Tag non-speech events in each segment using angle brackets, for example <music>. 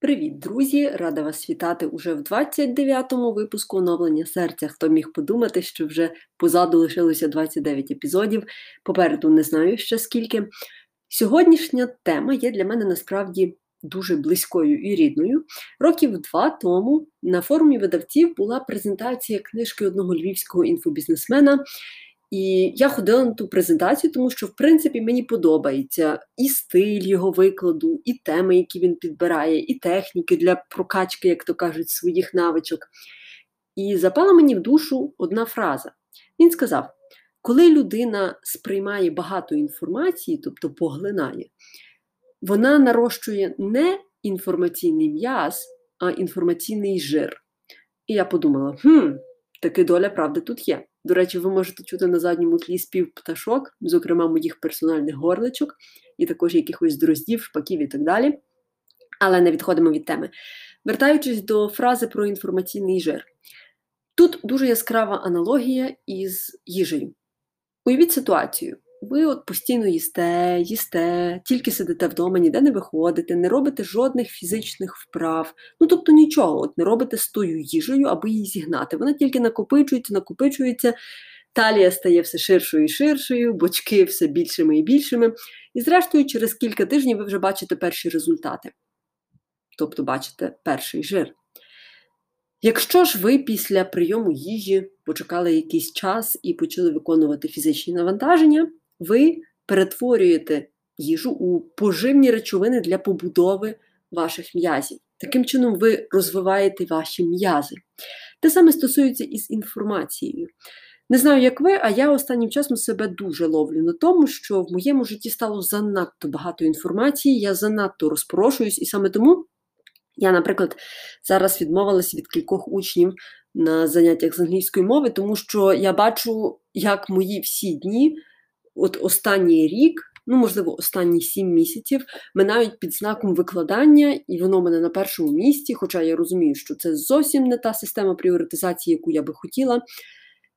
Привіт, друзі! Рада вас вітати уже в 29-му випуску оновлення серця. Хто міг подумати, що вже позаду лишилося 29 епізодів. Попереду не знаю ще скільки. Сьогоднішня тема є для мене насправді дуже близькою і рідною. Років два тому на форумі видавців була презентація книжки одного львівського інфобізнесмена. І я ходила на ту презентацію, тому що, в принципі, мені подобається і стиль його викладу, і теми, які він підбирає, і техніки для прокачки, як то кажуть, своїх навичок. І запала мені в душу одна фраза. Він сказав: коли людина сприймає багато інформації, тобто поглинає, вона нарощує не інформаційний м'яз, а інформаційний жир. І я подумала: хм, таки доля правди тут є. До речі, ви можете чути на задньому тлі спів пташок, зокрема моїх персональних горличок, і також якихось дроздів, шпаків і так далі. Але не відходимо від теми. Вертаючись до фрази про інформаційний жир. Тут дуже яскрава аналогія із їжею. Уявіть ситуацію. Ви от постійно їсте, їсте, тільки сидите вдома, ніде не виходите, не робите жодних фізичних вправ. Ну тобто нічого, от не робите з тою їжею, аби її зігнати. Вона тільки накопичується, накопичується, талія стає все ширшою і ширшою, бочки все більшими і більшими. І, зрештою, через кілька тижнів ви вже бачите перші результати. Тобто бачите перший жир. Якщо ж ви після прийому їжі почекали якийсь час і почали виконувати фізичні навантаження, ви перетворюєте їжу у поживні речовини для побудови ваших м'язів. Таким чином, ви розвиваєте ваші м'язи. Те саме стосується із інформацією. Не знаю, як ви, а я останнім часом себе дуже ловлю на тому, що в моєму житті стало занадто багато інформації, я занадто розпорошуюсь, і саме тому я, наприклад, зараз відмовилася від кількох учнів на заняттях з англійської мови, тому що я бачу, як мої всі дні от останній рік, ну, можливо, останні сім місяців, минають під знаком викладання, і воно мене на першому місці, хоча я розумію, що це зовсім не та система пріоритизації, яку я би хотіла.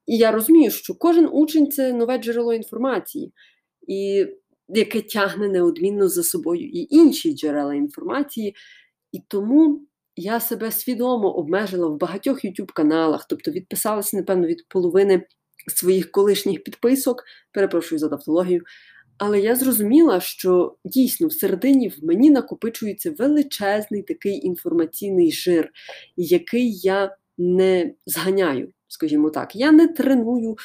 І я розумію, що кожен учень це нове джерело інформації, і яке тягне неодмінно за собою і інші джерела інформації. І тому я себе свідомо обмежила в багатьох YouTube каналах, тобто відписалася, напевно, від половини своїх колишніх підписок, перепрошую за тавтологію. Але я зрозуміла, що дійсно всередині в мені накопичується величезний такий інформаційний жир, який я не зганяю, скажімо так. Я не треную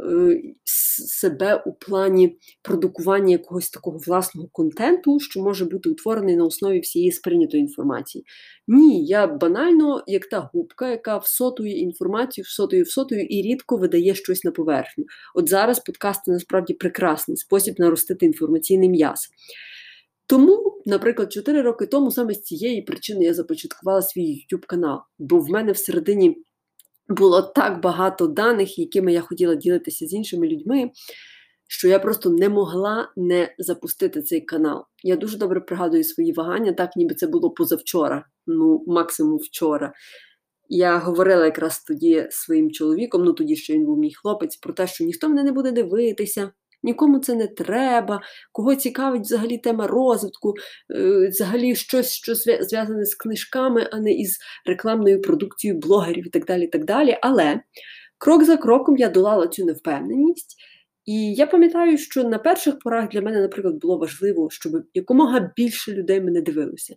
Е, себе у плані продукування якогось такого власного контенту, що може бути утворений на основі всієї сприйнятої інформації. Ні, я банально, як та губка, яка всотує інформацію, всотує, всотує і рідко видає щось на поверхню. От зараз подкасти насправді прекрасний спосіб наростити інформаційний м'яз. Тому, наприклад, 4 роки тому саме з цієї причини я започаткувала свій YouTube канал, бо в мене всередині було так багато даних, якими я хотіла ділитися з іншими людьми, що я просто не могла не запустити цей канал. Я дуже добре пригадую свої вагання, так ніби це було позавчора, ну, максимум вчора. Я говорила якраз тоді своїм чоловіком, ну тоді ще він був мій хлопець, про те, що ніхто мене не буде дивитися, нікому це не треба, кого цікавить взагалі тема розвитку, е, взагалі щось, що зв'язане з книжками, а не із рекламною продукцією блогерів і так далі. так далі. Але крок за кроком я долала цю невпевненість. І я пам'ятаю, що на перших порах для мене, наприклад, було важливо, щоб якомога більше людей мене дивилося.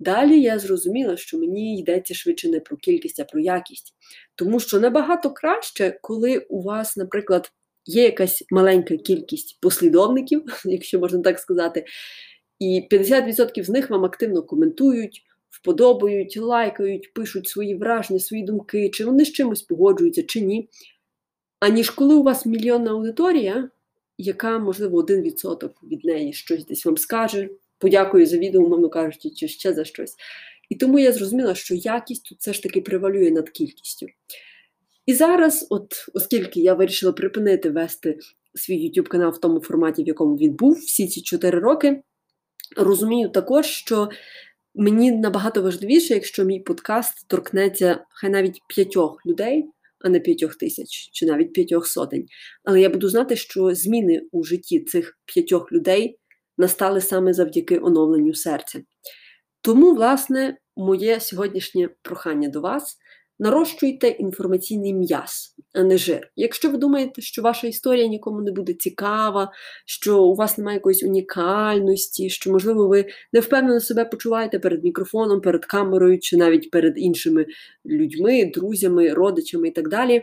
Далі я зрозуміла, що мені йдеться швидше не про кількість, а про якість. Тому що набагато краще, коли у вас, наприклад, є якась маленька кількість послідовників, <laughs> якщо можна так сказати, і 50% з них вам активно коментують, вподобають, лайкають, пишуть свої враження, свої думки, чи вони з чимось погоджуються, чи ні. Аніж коли у вас мільйонна аудиторія, яка, можливо, один відсоток від неї щось десь вам скаже, подякую за відео, умовно кажучи, чи ще за щось. І тому я зрозуміла, що якість тут все ж таки превалює над кількістю. І зараз, от оскільки я вирішила припинити вести свій YouTube канал в тому форматі, в якому він був всі ці 4 роки, розумію також, що мені набагато важливіше, якщо мій подкаст торкнеться хай навіть п'ятьох людей, а не п'ятьох тисяч чи навіть п'ятьох сотень. Але я буду знати, що зміни у житті цих п'ятьох людей настали саме завдяки оновленню серця. Тому, власне, моє сьогоднішнє прохання до вас. Нарощуйте інформаційний м'яз, а не жир. Якщо ви думаєте, що ваша історія нікому не буде цікава, що у вас немає якоїсь унікальності, що, можливо, ви не впевнено себе почуваєте перед мікрофоном, перед камерою, чи навіть перед іншими людьми, друзями, родичами і так далі,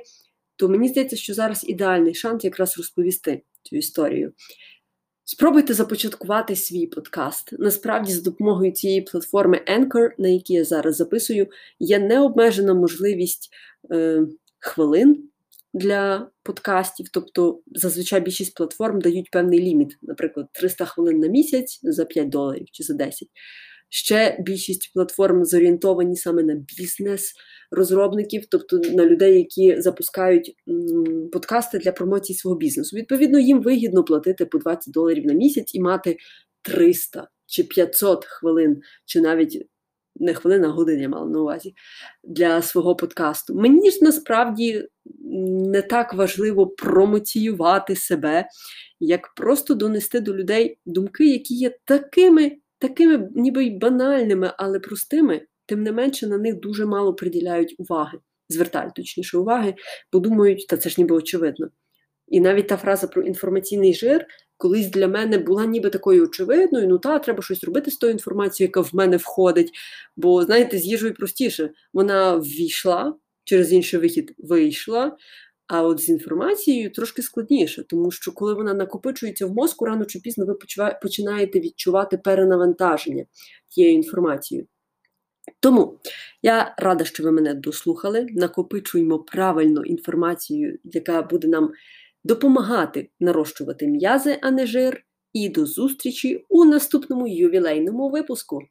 то мені здається, що зараз ідеальний шанс якраз розповісти цю історію. Спробуйте започаткувати свій подкаст. Насправді, за допомогою цієї платформи Anchor, на якій я зараз записую, є необмежена можливість е, хвилин для подкастів. Тобто, зазвичай більшість платформ дають певний ліміт, наприклад, 300 хвилин на місяць за 5 доларів чи за 10. Ще більшість платформ зорієнтовані саме на бізнес розробників, тобто на людей, які запускають подкасти для промоції свого бізнесу. Відповідно, їм вигідно платити по 20 доларів на місяць і мати 300 чи 500 хвилин, чи навіть не хвилин, а годин я мала на увазі для свого подкасту. Мені ж насправді не так важливо промоціювати себе, як просто донести до людей думки, які є такими такими ніби й банальними, але простими, тим не менше на них дуже мало приділяють уваги, звертають точніше уваги, бо думають, та це ж ніби очевидно. І навіть та фраза про інформаційний жир колись для мене була ніби такою очевидною, ну та, треба щось робити з тою інформацією, яка в мене входить. Бо, знаєте, з їжею простіше. Вона ввійшла, через інший вихід вийшла, а от з інформацією трошки складніше, тому що коли вона накопичується в мозку, рано чи пізно ви починаєте відчувати перенавантаження тією інформацією. Тому я рада, що ви мене дослухали. Накопичуємо правильно інформацію, яка буде нам допомагати нарощувати м'язи, а не жир. І до зустрічі у наступному ювілейному випуску.